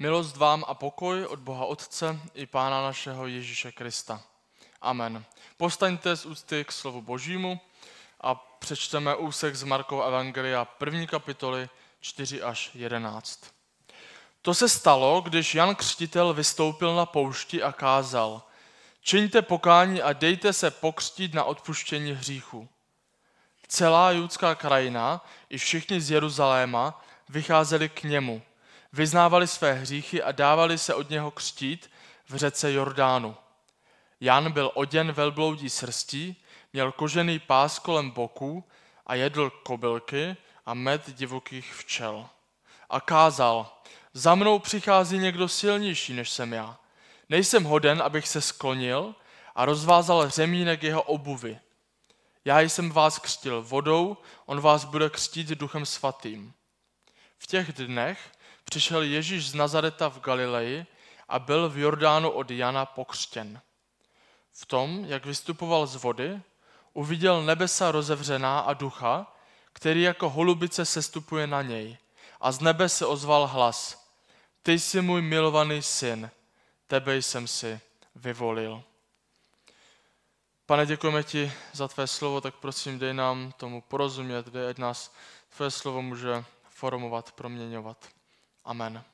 Milost vám a pokoj od Boha Otce i Pána našeho Ježíše Krista. Amen. Postaňte z ústy k slovu Božímu a přečteme úsek z Markova Evangelia první kapitoly 4 až 11. To se stalo, když Jan Křtitel vystoupil na poušti a kázal Čiňte pokání a dejte se pokřtít na odpuštění hříchu. Celá judská krajina i všichni z Jeruzaléma vycházeli k němu, vyznávali své hříchy a dávali se od něho křtít v řece Jordánu. Jan byl oděn velbloudí srstí, měl kožený pás kolem boků a jedl kobylky a med divokých včel. A kázal, za mnou přichází někdo silnější než jsem já. Nejsem hoden, abych se sklonil a rozvázal řemínek jeho obuvy. Já jsem vás křtil vodou, on vás bude křtít duchem svatým. V těch dnech přišel Ježíš z Nazareta v Galileji a byl v Jordánu od Jana pokřtěn. V tom, jak vystupoval z vody, uviděl nebesa rozevřená a ducha, který jako holubice sestupuje na něj. A z nebe se ozval hlas. Ty jsi můj milovaný syn, tebe jsem si vyvolil. Pane, děkujeme ti za tvé slovo, tak prosím, dej nám tomu porozumět, dej, ať nás tvé slovo může formovat, proměňovat. Amen.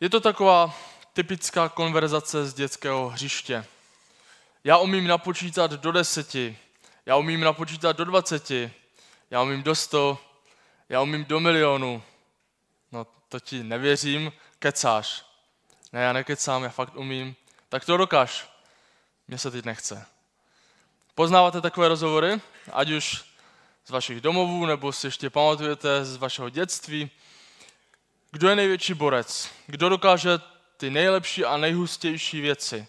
Je to taková typická konverzace z dětského hřiště. Já umím napočítat do deseti, já umím napočítat do dvaceti, já umím do sto, já umím do milionu. No to ti nevěřím, kecáš. Ne, já nekecám, já fakt umím. Tak to dokáž. Mně se teď nechce. Poznáváte takové rozhovory, ať už z vašich domovů, nebo si ještě pamatujete z vašeho dětství. Kdo je největší borec? Kdo dokáže ty nejlepší a nejhustější věci?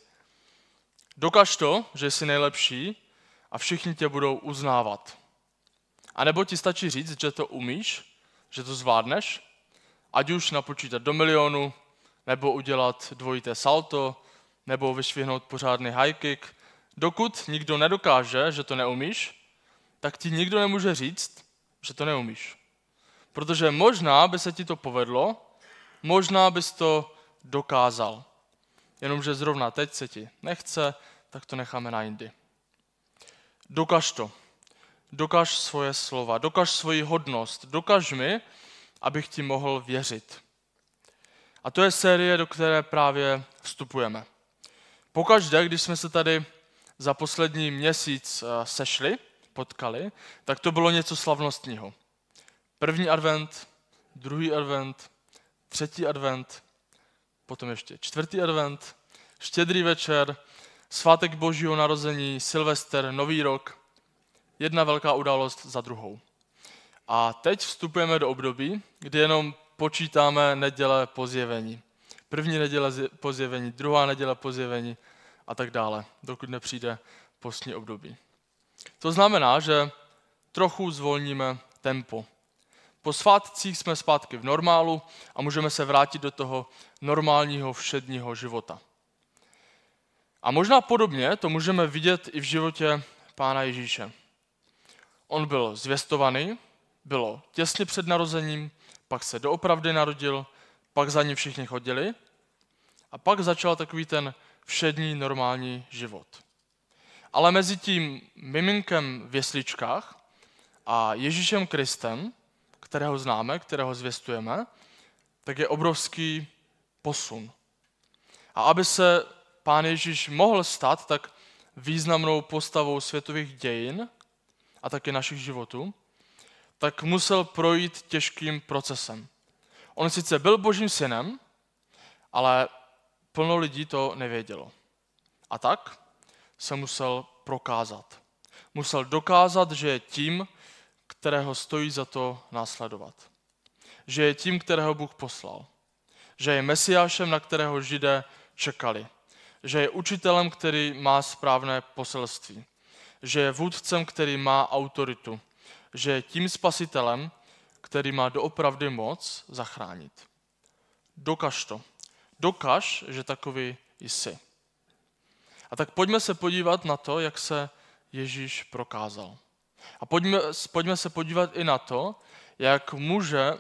Dokaž to, že jsi nejlepší a všichni tě budou uznávat. A nebo ti stačí říct, že to umíš, že to zvládneš, ať už napočítat do milionu, nebo udělat dvojité salto, nebo vyšvihnout pořádný high kick. Dokud nikdo nedokáže, že to neumíš, tak ti nikdo nemůže říct, že to neumíš. Protože možná by se ti to povedlo, možná bys to dokázal. Jenomže zrovna teď se ti nechce, tak to necháme na jindy. Dokaž to. Dokaž svoje slova, dokaž svoji hodnost, dokaž mi, abych ti mohl věřit. A to je série, do které právě vstupujeme. Pokaždé, když jsme se tady za poslední měsíc eh, sešli, potkali, tak to bylo něco slavnostního. První advent, druhý advent, třetí advent, potom ještě čtvrtý advent, štědrý večer, svátek božího narození, Silvester, Nový rok, jedna velká událost za druhou. A teď vstupujeme do období, kdy jenom počítáme neděle po zjevení. První neděle po zjevení, druhá neděle po zjevení a tak dále, dokud nepřijde postní období. To znamená, že trochu zvolníme tempo. Po svátcích jsme zpátky v normálu a můžeme se vrátit do toho normálního všedního života. A možná podobně to můžeme vidět i v životě Pána Ježíše. On byl zvěstovaný, bylo těsně před narozením, pak se doopravdy narodil, pak za ním všichni chodili a pak začal takový ten všední normální život. Ale mezi tím miminkem v jesličkách a Ježíšem Kristem, kterého známe, kterého zvěstujeme, tak je obrovský posun. A aby se pán Ježíš mohl stát tak významnou postavou světových dějin a taky našich životů, tak musel projít těžkým procesem. On sice byl božím synem, ale plno lidí to nevědělo. A tak se musel prokázat. Musel dokázat, že je tím, kterého stojí za to následovat. Že je tím, kterého Bůh poslal. Že je mesiášem, na kterého židé čekali že je učitelem, který má správné poselství, že je vůdcem, který má autoritu, že je tím spasitelem, který má doopravdy moc zachránit. Dokaž to. Dokaž, že takový jsi. A tak pojďme se podívat na to, jak se Ježíš prokázal. A pojďme, pojďme se podívat i na to, jak, může,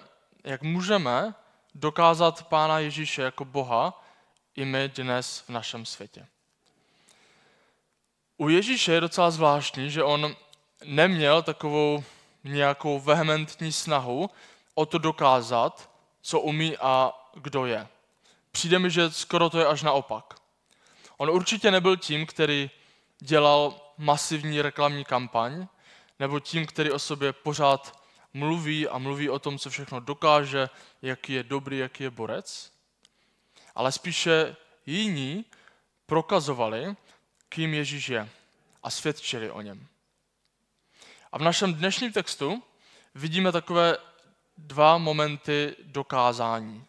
jak můžeme dokázat Pána Ježíše jako Boha i my dnes v našem světě. U Ježíše je docela zvláštní, že on neměl takovou nějakou vehementní snahu o to dokázat, co umí a kdo je. Přijde mi, že skoro to je až naopak. On určitě nebyl tím, který dělal masivní reklamní kampaň, nebo tím, který o sobě pořád mluví a mluví o tom, co všechno dokáže, jaký je dobrý, jaký je borec, ale spíše jiní prokazovali, kým Ježíš je a svědčili o něm. A v našem dnešním textu vidíme takové dva momenty dokázání.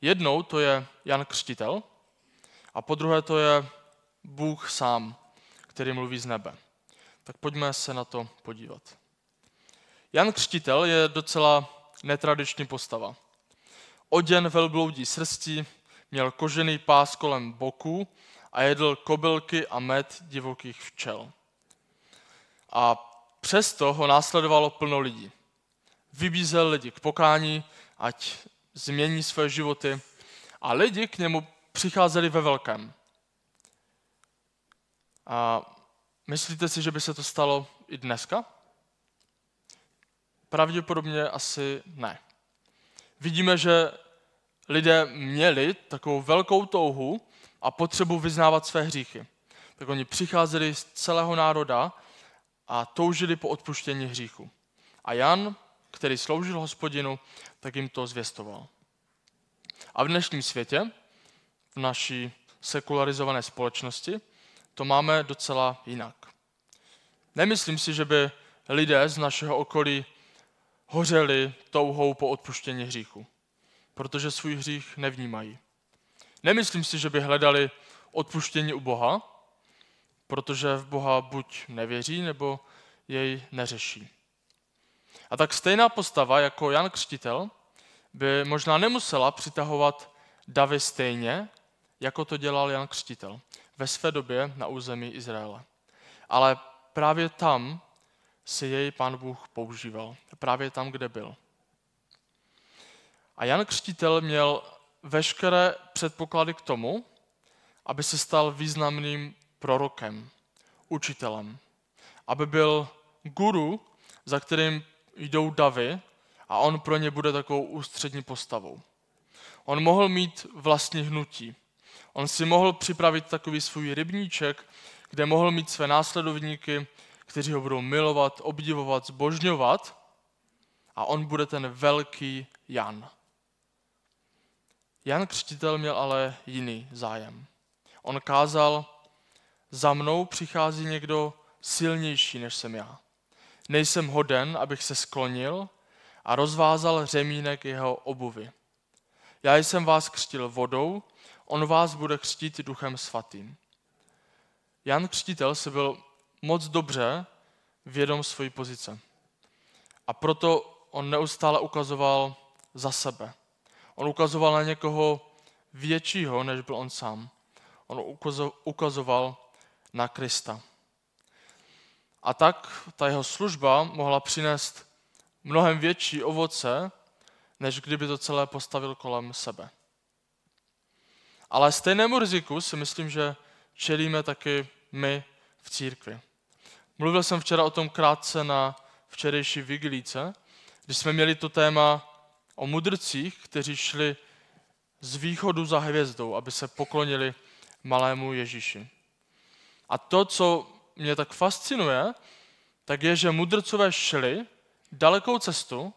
Jednou to je Jan Křtitel a po druhé to je Bůh sám, který mluví z nebe. Tak pojďme se na to podívat. Jan Křtitel je docela netradiční postava. Oděn velbloudí srstí, měl kožený pás kolem boku a jedl kobylky a med divokých včel. A přesto ho následovalo plno lidí. Vybízel lidi k pokání, ať změní své životy a lidi k němu přicházeli ve velkém. A myslíte si, že by se to stalo i dneska? Pravděpodobně asi ne. Vidíme, že lidé měli takovou velkou touhu a potřebu vyznávat své hříchy. Tak oni přicházeli z celého národa a toužili po odpuštění hříchu. A Jan, který sloužil hospodinu, tak jim to zvěstoval. A v dnešním světě, v naší sekularizované společnosti, to máme docela jinak. Nemyslím si, že by lidé z našeho okolí hořeli touhou po odpuštění hříchu, protože svůj hřích nevnímají. Nemyslím si, že by hledali odpuštění u Boha, protože v Boha buď nevěří, nebo jej neřeší. A tak stejná postava jako Jan Křtitel by možná nemusela přitahovat davy stejně, jako to dělal Jan Křtitel ve své době na území Izraele. Ale právě tam si jej pán Bůh používal. Právě tam, kde byl. A Jan Křtitel měl veškeré předpoklady k tomu, aby se stal významným prorokem, učitelem. Aby byl guru, za kterým jdou davy a on pro ně bude takovou ústřední postavou. On mohl mít vlastní hnutí. On si mohl připravit takový svůj rybníček, kde mohl mít své následovníky, kteří ho budou milovat, obdivovat, zbožňovat a on bude ten velký Jan. Jan Křtitel měl ale jiný zájem. On kázal, za mnou přichází někdo silnější než jsem já. Nejsem hoden, abych se sklonil a rozvázal řemínek jeho obuvy. Já jsem vás křtil vodou, on vás bude křtít duchem svatým. Jan Křtitel se byl moc dobře vědom své pozice. A proto on neustále ukazoval za sebe. On ukazoval na někoho většího, než byl on sám. On ukazoval na Krista. A tak ta jeho služba mohla přinést mnohem větší ovoce, než kdyby to celé postavil kolem sebe. Ale stejnému riziku si myslím, že čelíme taky my v církvi. Mluvil jsem včera o tom krátce na včerejší vigilíce, když jsme měli to téma o mudrcích, kteří šli z východu za hvězdou, aby se poklonili malému Ježíši. A to, co mě tak fascinuje, tak je, že mudrcové šli dalekou cestu,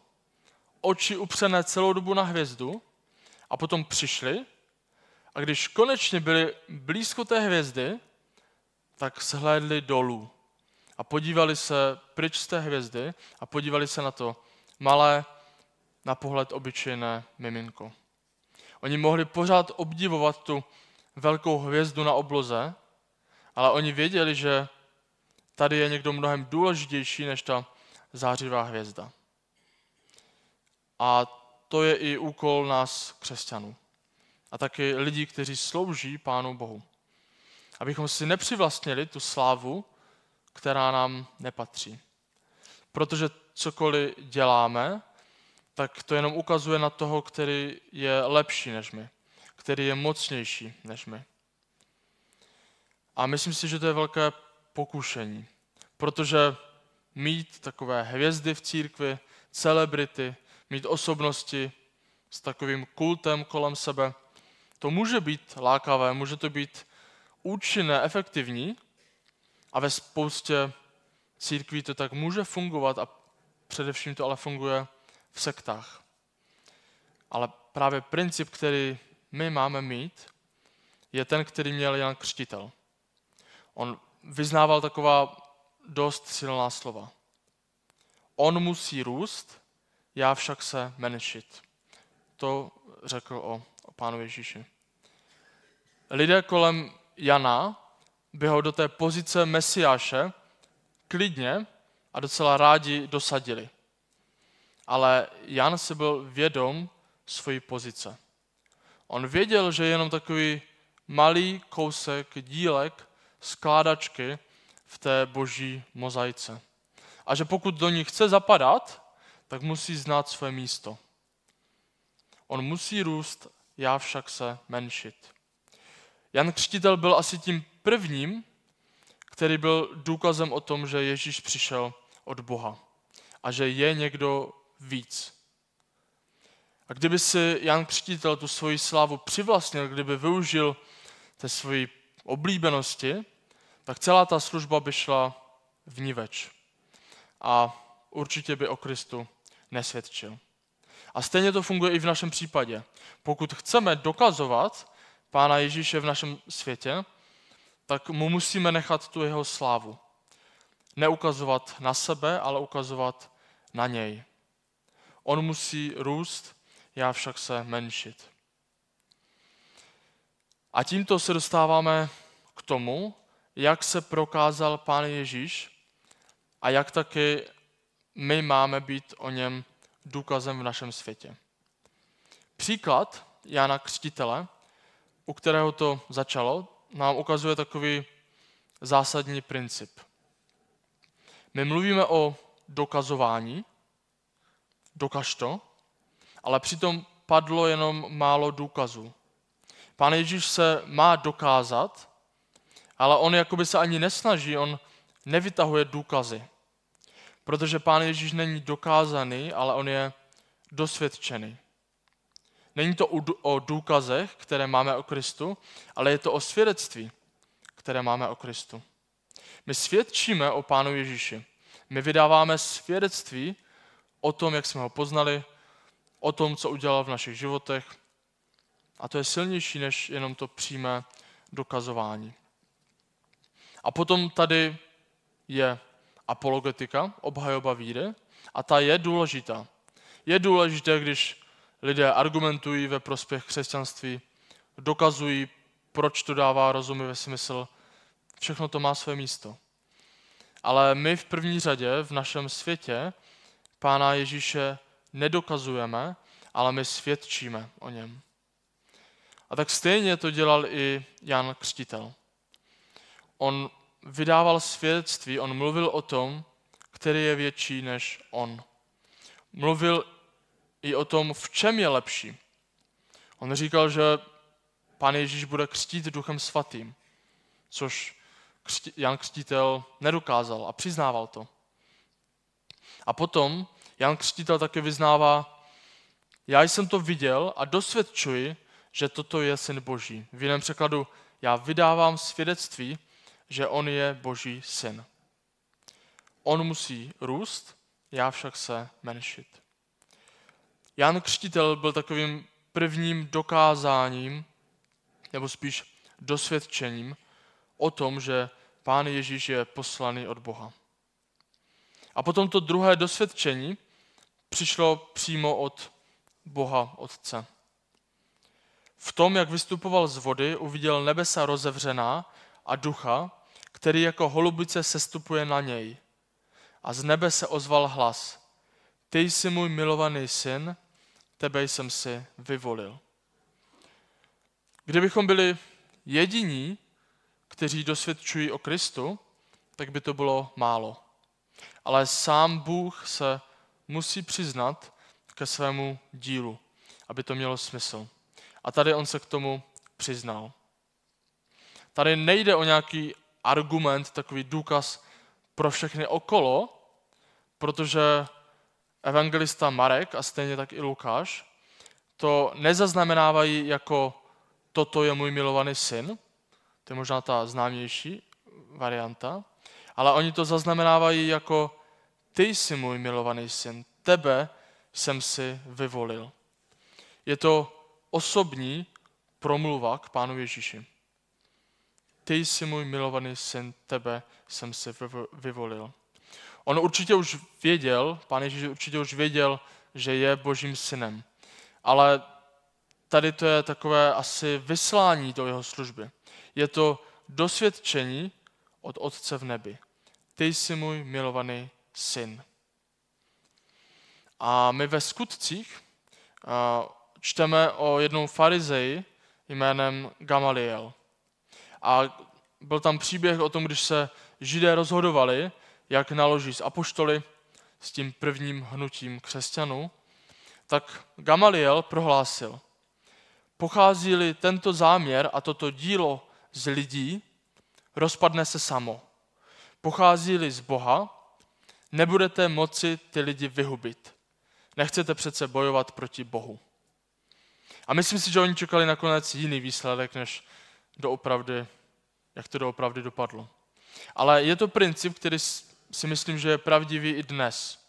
oči upřené celou dobu na hvězdu a potom přišli a když konečně byli blízko té hvězdy, tak shlédli dolů a podívali se pryč z té hvězdy a podívali se na to malé, na pohled obyčejné miminko. Oni mohli pořád obdivovat tu velkou hvězdu na obloze, ale oni věděli, že tady je někdo mnohem důležitější než ta zářivá hvězda. A to je i úkol nás, křesťanů. A taky lidí, kteří slouží Pánu Bohu. Abychom si nepřivlastnili tu slávu, která nám nepatří. protože cokoliv děláme, tak to jenom ukazuje na toho, který je lepší než my, který je mocnější než my. A myslím si, že to je velké pokušení, protože mít takové hvězdy v církvi, celebrity, mít osobnosti s takovým kultem kolem sebe, to může být lákavé, může to být účinné, efektivní a ve spoustě církví to tak může fungovat a především to ale funguje v sektách. Ale právě princip, který my máme mít, je ten, který měl Jan Křtitel. On vyznával taková dost silná slova. On musí růst, já však se menšit. To řekl o, o pánu Ježíši. Lidé kolem Jana by ho do té pozice mesiáše klidně a docela rádi dosadili. Ale Jan si byl vědom svojí pozice. On věděl, že je jenom takový malý kousek dílek skládačky v té boží mozaice. A že pokud do ní chce zapadat, tak musí znát své místo. On musí růst, já však se menšit. Jan Křtitel byl asi tím prvním, který byl důkazem o tom, že Ježíš přišel od Boha a že je někdo víc. A kdyby si Jan Křtitel tu svoji slávu přivlastnil, kdyby využil té svoji oblíbenosti, tak celá ta služba by šla vníveč. A určitě by o Kristu nesvědčil. A stejně to funguje i v našem případě. Pokud chceme dokazovat Pána Ježíše v našem světě, tak mu musíme nechat tu jeho slávu. Neukazovat na sebe, ale ukazovat na něj. On musí růst, já však se menšit. A tímto se dostáváme k tomu, jak se prokázal Pán Ježíš a jak taky my máme být o něm důkazem v našem světě. Příklad Jana Křtitele, u kterého to začalo, nám ukazuje takový zásadní princip. My mluvíme o dokazování, dokaž to, ale přitom padlo jenom málo důkazů. Pán Ježíš se má dokázat, ale on jakoby se ani nesnaží, on nevytahuje důkazy. Protože Pán Ježíš není dokázaný, ale on je dosvědčený. Není to o důkazech, které máme o Kristu, ale je to o svědectví, které máme o Kristu. My svědčíme o Pánu Ježíši. My vydáváme svědectví o tom, jak jsme ho poznali, o tom, co udělal v našich životech. A to je silnější než jenom to přímé dokazování. A potom tady je apologetika, obhajoba víry, a ta je důležitá. Je důležité, když lidé argumentují ve prospěch křesťanství, dokazují, proč to dává rozumy ve smysl, všechno to má své místo. Ale my v první řadě v našem světě Pána Ježíše nedokazujeme, ale my svědčíme o něm. A tak stejně to dělal i Jan Křtitel. On vydával svědectví, on mluvil o tom, který je větší než on. Mluvil i o tom, v čem je lepší. On říkal, že Pán Ježíš bude křtít duchem svatým, což Jan Křtitel nedokázal a přiznával to. A potom Jan Křtitel také vyznává, já jsem to viděl a dosvědčuji, že toto je syn Boží. V jiném překladu, já vydávám svědectví, že on je Boží syn. On musí růst, já však se menšit. Jan Křtitel byl takovým prvním dokázáním, nebo spíš dosvědčením o tom, že Pán Ježíš je poslaný od Boha. A potom to druhé dosvědčení přišlo přímo od Boha Otce. V tom, jak vystupoval z vody, uviděl nebesa rozevřená a ducha, který jako holubice sestupuje na něj. A z nebe se ozval hlas. Ty jsi můj milovaný syn, tebe jsem si vyvolil. Kdybychom byli jediní, kteří dosvědčují o Kristu, tak by to bylo málo. ale sám Bůh se musí přiznat ke svému dílu, aby to mělo smysl. A tady on se k tomu přiznal. Tady nejde o nějaký argument, takový důkaz pro všechny okolo, protože evangelista Marek a stejně tak i Lukáš to nezaznamenávají jako toto je můj milovaný syn, to je možná ta známější varianta, ale oni to zaznamenávají jako ty jsi můj milovaný syn, tebe jsem si vyvolil. Je to osobní promluva k Pánu Ježíši. Ty jsi můj milovaný syn, tebe jsem si vyvolil. On určitě už věděl, Pán Ježíš určitě už věděl, že je božím synem. Ale tady to je takové asi vyslání do jeho služby. Je to dosvědčení od Otce v nebi. Ty jsi můj milovaný syn. A my ve skutcích čteme o jednom farizeji jménem Gamaliel. A byl tam příběh o tom, když se židé rozhodovali, jak naloží s apoštoly, s tím prvním hnutím křesťanů, tak Gamaliel prohlásil, pochází-li tento záměr a toto dílo z lidí, rozpadne se samo. Pochází-li z Boha, nebudete moci ty lidi vyhubit. Nechcete přece bojovat proti Bohu. A myslím si, že oni čekali nakonec jiný výsledek, než doopravdy, jak to doopravdy dopadlo. Ale je to princip, který si myslím, že je pravdivý i dnes.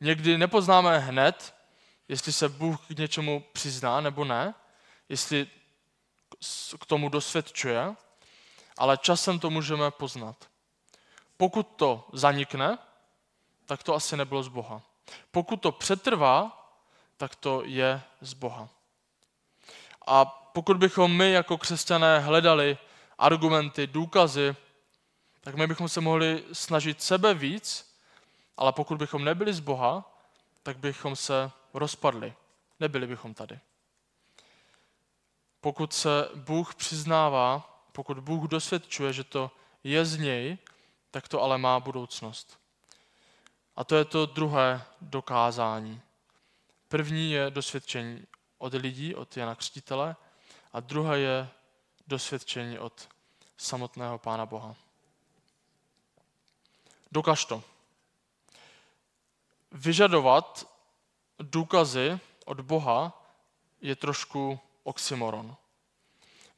Někdy nepoznáme hned, jestli se Bůh k něčemu přizná nebo ne, jestli k tomu dosvědčuje, ale časem to můžeme poznat. Pokud to zanikne, tak to asi nebylo z Boha. Pokud to přetrvá, tak to je z Boha. A pokud bychom my jako křesťané hledali argumenty, důkazy, tak my bychom se mohli snažit sebe víc, ale pokud bychom nebyli z Boha, tak bychom se rozpadli. Nebyli bychom tady. Pokud se Bůh přiznává, pokud Bůh dosvědčuje, že to je z něj, tak to ale má budoucnost. A to je to druhé dokázání. První je dosvědčení od lidí, od Jana Křtitele, a druhé je dosvědčení od samotného Pána Boha. Dokaž to. Vyžadovat důkazy od Boha je trošku oxymoron.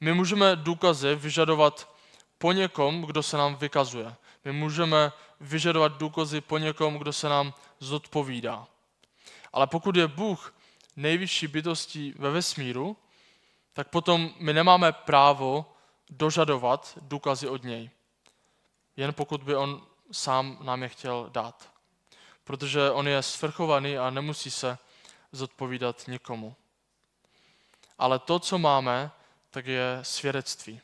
My můžeme důkazy vyžadovat po někom, kdo se nám vykazuje. My můžeme vyžadovat důkazy po někom, kdo se nám zodpovídá. Ale pokud je Bůh nejvyšší bytostí ve vesmíru, tak potom my nemáme právo dožadovat důkazy od něj. Jen pokud by on sám nám je chtěl dát. Protože on je svrchovaný a nemusí se zodpovídat nikomu. Ale to, co máme, tak je svědectví.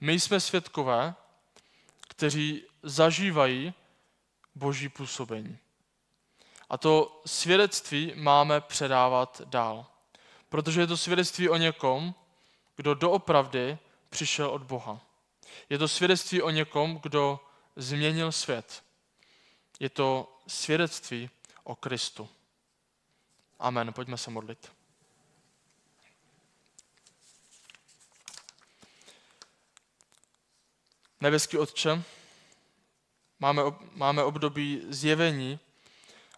My jsme svědkové, kteří zažívají boží působení. A to svědectví máme předávat dál. Protože je to svědectví o někom, kdo doopravdy přišel od Boha. Je to svědectví o někom, kdo změnil svět. Je to svědectví o Kristu. Amen. Pojďme se modlit. Nebeský Otče, máme, máme období zjevení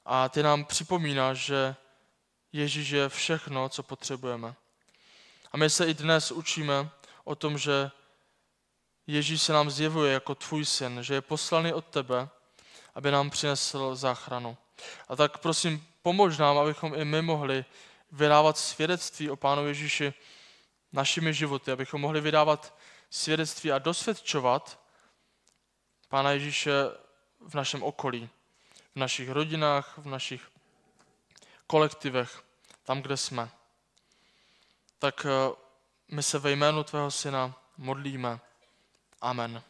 a ty nám připomínáš, že Ježíš je všechno, co potřebujeme. A my se i dnes učíme o tom, že Ježíš se nám zjevuje jako tvůj syn, že je poslaný od tebe, aby nám přinesl záchranu. A tak prosím, pomož nám, abychom i my mohli vydávat svědectví o Pánu Ježíši našimi životy, abychom mohli vydávat svědectví a dosvědčovat Pána Ježíše v našem okolí, v našich rodinách, v našich kolektivech, tam, kde jsme. Tak eh, my se ve jménu tvého syna modlíme. Amen.